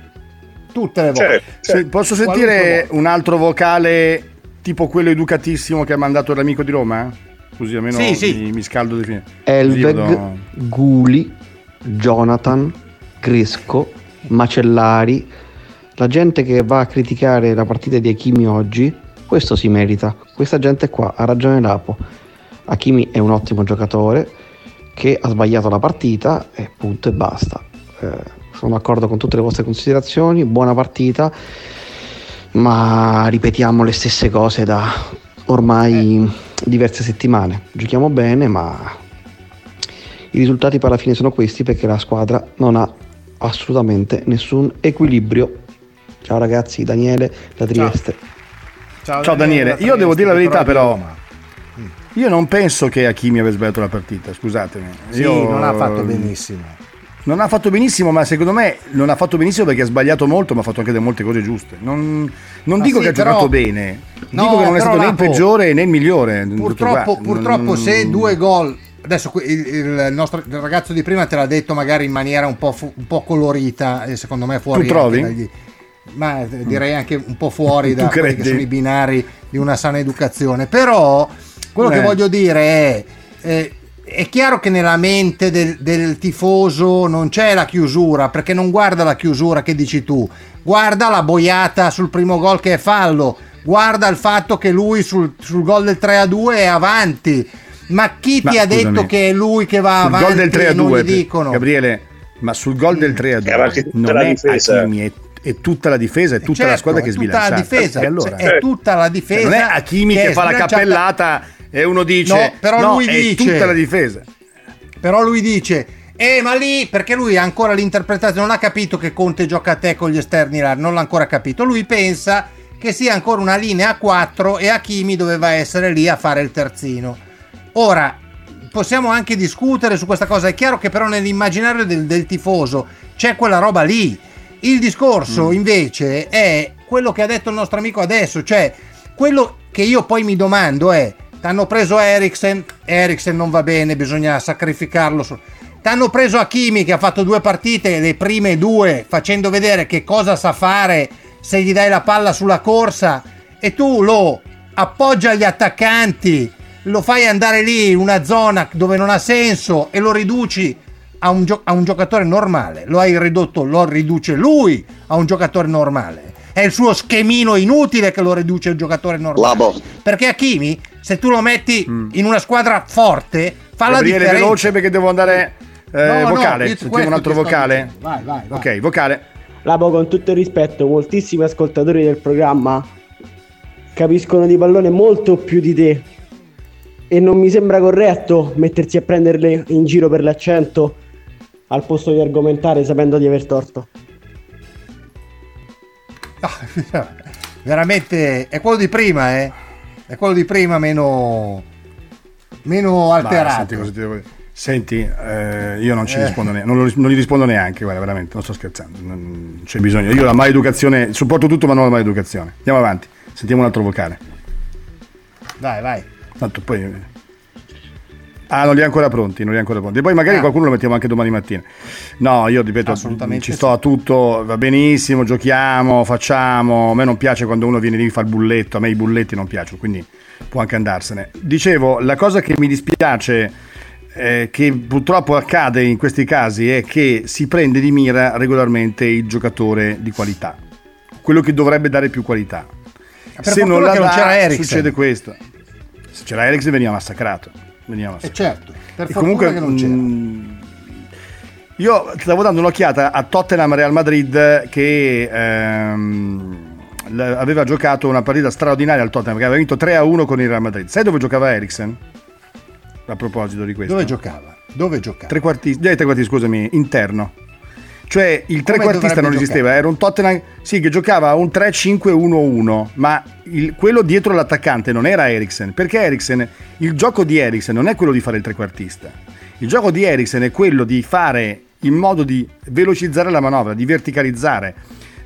B: Tutte le volte.
A: Se- posso
B: Qualunque
A: sentire un altro vocale tipo quello educatissimo che ha mandato l'amico di Roma? Così almeno
B: Sì, sì.
A: Mi, mi scaldo di fine.
R: Elveg,
A: vado-
R: Guli, Jonathan, Cresco, Macellari, la gente che va a criticare la partita di Hakimi oggi, questo si merita. Questa gente qua ha ragione Lapo. Hakimi è un ottimo giocatore che ha sbagliato la partita e punto e basta. Eh, sono d'accordo con tutte le vostre considerazioni, buona partita, ma ripetiamo le stesse cose da ormai diverse settimane. Giochiamo bene, ma i risultati per la fine sono questi perché la squadra non ha assolutamente nessun equilibrio. Ciao ragazzi, Daniele da Trieste.
A: Ciao, Daniele, io devo dire la verità però. Io non penso che Hakimi abbia sbagliato la partita, scusatemi.
B: Sì,
A: Io-
B: non ha fatto benissimo.
A: Non ha fatto benissimo, ma secondo me non ha fatto benissimo perché ha sbagliato molto, ma ha fatto anche delle molte cose giuste. Non, non dico
B: sì,
A: che ha
B: però-
A: giocato bene,
B: No,
A: dico che non è stato né il peggiore né il migliore.
B: Purtroppo, purtroppo se due gol. Adesso il, il nostro il ragazzo di prima te l'ha detto magari in maniera un po', fu- un po' colorita e secondo me fuori.
A: Tu trovi?
B: dagli- ma eh, direi anche un po' fuori da quelli che sono i binari di una sana educazione. Però quello che
A: Eh.
B: voglio dire è. eh, è chiaro che nella mente del, del tifoso non c'è la chiusura, perché non guarda la chiusura che dici tu, guarda la boiata sul primo gol che è fallo, guarda il fatto che lui sul, sul gol del 3 a 2 è avanti. Ma chi
A: Ma
B: ti ha
A: scusami,
B: detto che è lui che va
A: sul
B: avanti
A: gol del 3 a
B: e non
A: 2,
B: gli dicono?
A: Gabriele, ma sul gol del 3 a 2
C: avanti tutta
A: non è. Hakimi, è, è tutta la difesa, è tutta
B: Certo,
A: la squadra che è
B: è tutta la
A: sbilanciata.
B: difesa,
A: E allora?
B: cioè, è tutta la difesa
A: non è Hakimi
B: che
A: che, fa la cappellata e uno dice
B: No, però
A: "No,
B: lui
A: è
B: dice-
A: tutta la difesa.
B: Però lui dice, eh ma lì, perché lui ha ancora l'interpretazione, non ha capito che Conte gioca a te con gli esterni là, non l'ha ancora capito. Lui pensa che sia ancora una linea a 4 e Hakimi doveva essere lì a fare il terzino. Ora, possiamo anche discutere su questa cosa, è chiaro che però nell'immaginario del, del tifoso c'è quella roba lì. Il discorso invece è quello che ha detto il nostro amico adesso, cioè quello che io poi mi domando è, t'hanno preso Eriksen, Eriksen non va bene, bisogna sacrificarlo. T'hanno preso Hakimi che ha fatto due partite, le prime due, facendo vedere che cosa sa fare se gli dai la palla sulla corsa e tu lo appoggi agli attaccanti, lo fai andare lì in una zona dove non ha senso e lo riduci a un, gio- a un giocatore normale, lo hai ridotto, lo riduce lui a un giocatore normale. È il suo schemino inutile che lo riduce a un giocatore normale. Perché Hakimi, se tu lo metti in una squadra forte, fa la
A: Mm. Gabriele
B: differenza.
A: veloce perché devo andare eh,
B: No, no,
A: vocale.
B: io
A: Sentiamo un altro vocale.
B: Vai, vai, vai.
A: Ok, vocale.
S: Labo, con tutto il rispetto, moltissimi ascoltatori del programma capiscono di pallone molto più di te. E non mi sembra corretto mettersi a prenderle in giro per l'accento al posto di argomentare sapendo di aver torto.
B: Veramente è quello di prima, eh. È quello di prima meno meno alterato.
A: Ma, senti, devo? Senti, eh, io non ci
B: Eh.
A: rispondo neanche, non, non gli rispondo neanche, guarda, veramente, non sto scherzando, non c'è bisogno. Io la maleducazione, supporto tutto ma non la maleducazione. Andiamo avanti, sentiamo un altro vocale.
B: Vai, vai.
A: Tanto poi... Ah, non li ha ancora pronti, non li ha ancora pronti. Poi magari
B: Ah.
A: qualcuno lo mettiamo anche domani mattina. No, io ripeto, ci sto a tutto, va benissimo, giochiamo, facciamo. A me non piace quando uno viene lì e fa il bulletto, a me i bulletti non piacciono, quindi può anche andarsene. Dicevo, la cosa che mi dispiace, eh, che purtroppo accade in questi casi, è che si prende di mira regolarmente il giocatore di qualità, quello che dovrebbe dare più qualità.
B: Per fortuna che non c'era Eriksen.
A: succede questo. Se c'era Eriksen veniva massacrato. Veniva
B: E
A: massacrato.
B: certo, per
A: E comunque,
B: che non c'era.
A: mh, io stavo dando un'occhiata a Tottenham Real Madrid che ehm, aveva giocato una partita straordinaria al Tottenham che aveva vinto 3 a 1 con il Real Madrid. Sai dove giocava Eriksen? A proposito di questo.
B: Dove giocava? Dove giocava?
A: Trequartista, eh, trequartista, scusami, interno. Cioè il trequartista non esisteva, era un Tottenham sì, che giocava un 3-5-1-1, ma il- quello dietro l'attaccante non era Eriksen, perché Eriksen, il gioco di Eriksen non è quello di fare il trequartista. Il gioco di Eriksen è quello di fare in modo di velocizzare la manovra, di verticalizzare,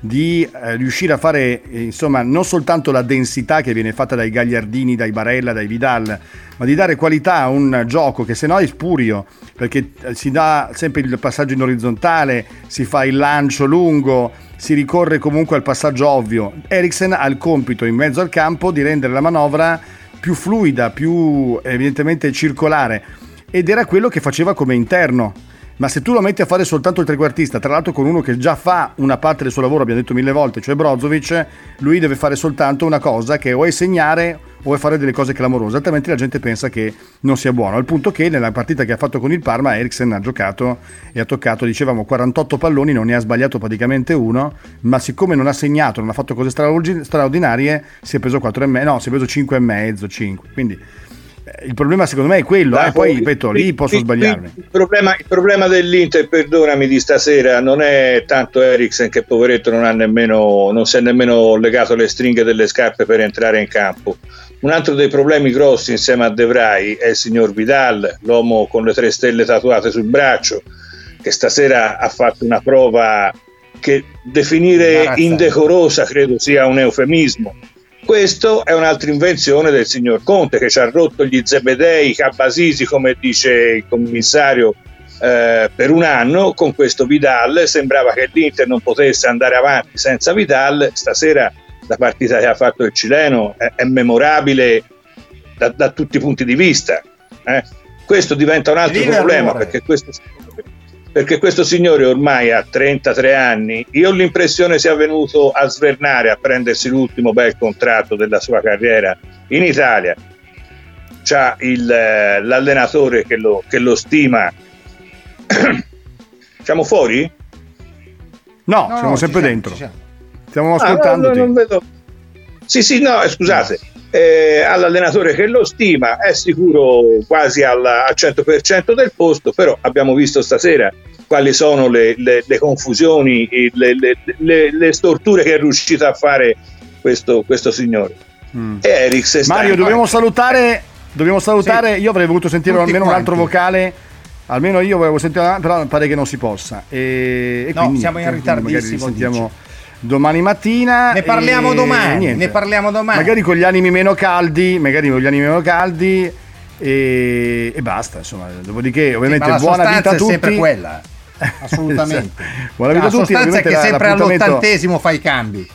A: di eh, riuscire a fare eh, insomma non soltanto la densità che viene fatta dai Gagliardini, dai Barella, dai Vidal, ma di dare qualità a un gioco che se no è spurio, perché eh, si dà sempre il passaggio in orizzontale, si fa il lancio lungo, si ricorre comunque al passaggio ovvio. Eriksen ha il compito in mezzo al campo di rendere la manovra più fluida, più evidentemente circolare ed era quello che faceva come interno. Ma se tu lo metti a fare soltanto il trequartista, tra l'altro con uno che già fa una parte del suo lavoro, abbiamo detto mille volte, cioè Brozovic, lui deve fare soltanto una cosa che o è segnare o è fare delle cose clamorose, altrimenti la gente pensa che non sia buono. Al punto che nella partita che ha fatto con il Parma, Eriksen ha giocato e ha toccato, dicevamo, 48 palloni, non ne ha sbagliato praticamente uno, ma siccome non ha segnato, non ha fatto cose straordinarie, si è preso 4,5, no, si è preso 5,5, 5. Quindi il problema secondo me è quello, eh, poi ripeto, lì posso sbagliarmi.
C: Il problema, il problema dell'Inter, perdonami, di stasera non è tanto Eriksen che poveretto non, ha nemmeno, non si è nemmeno legato le stringhe delle scarpe per entrare in campo. Un altro dei problemi grossi insieme a De Vrij è il signor Vidal, l'uomo con le tre stelle tatuate sul braccio, che stasera ha fatto una prova che definire indecorosa credo sia un eufemismo. Questo è un'altra invenzione del signor Conte che ci ha rotto gli Zebedei, i Cabasisi, come dice il commissario, eh, per un anno con questo Vidal. Sembrava che l'Inter non potesse andare avanti senza Vidal. Stasera la partita che ha fatto il cileno è, è memorabile da, da tutti i punti di vista. eh. Questo diventa un altro
B: Lì
C: problema perché questo, perché questo signore ormai ha 33 anni. Io ho l'impressione sia venuto a svernare, a prendersi l'ultimo bel contratto della sua carriera in Italia. C'ha il, eh, l'allenatore che lo, che lo stima. Siamo fuori?
A: No,
B: No,
A: siamo
B: no,
A: sempre dentro.
B: siamo.
A: Stiamo
C: Ah, no. Sì, sì, no, eh, scusate. Eh, all'allenatore che lo stima è sicuro quasi al, al 100% del posto, però abbiamo visto stasera quali sono le, le- le confusioni, le, le- le- le storture che è riuscito a fare questo, questo signore.
A: Mm.
C: E Eriksen sta
A: Mario,
C: in-
A: dobbiamo salutare. Dobbiamo salutare. Io avrei voluto sentire
B: Tutti
A: almeno un altro
B: quanti.
A: vocale. Almeno io volevo sentire, però pare che non si possa. E, e
B: No,
A: quindi,
B: siamo in
A: quindi magari
B: ritardissimo,
A: sentiamo domani mattina.
B: Ne parliamo domani,
A: niente.
B: ne parliamo domani.
A: Magari con gli animi meno caldi, magari con gli animi meno caldi. E, e basta, insomma. Dopodiché, ovviamente,
B: la
A: buona vita a
B: è
A: tutti.
B: sempre quella. Assolutamente.
A: buona vita
B: la
A: a tutti.
B: sostanza è che
A: la-
B: sempre all'ottantesimo fai i cambi.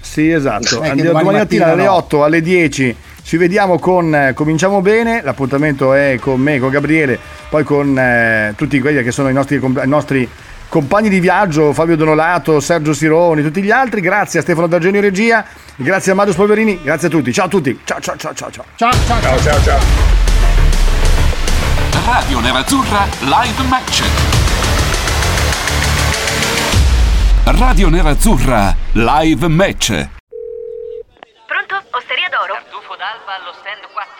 A: Sì, esatto.
B: È
A: Andiamo
B: domani
A: domani mattina
B: mattina
A: alle
B: no.
A: 8, alle 10 Ci vediamo con eh, Cominciamo Bene, l'appuntamento è con me, con Gabriele, poi con eh, tutti quelli che sono i nostri, i nostri compagni di viaggio, Fabio Donolato, Sergio Sironi, tutti gli altri. Grazie a Stefano D'Argenio Regia, grazie a Mario Spolverini, grazie a tutti. Ciao a tutti. Ciao ciao ciao ciao ciao.
B: Ciao ciao
C: ciao ciao. ciao.
N: Radio Nerazzurra Live Match. Radio Nerazzurra Live Match.
J: Pronto? Osteria d'oro? Tartufo d'alba allo stand 4.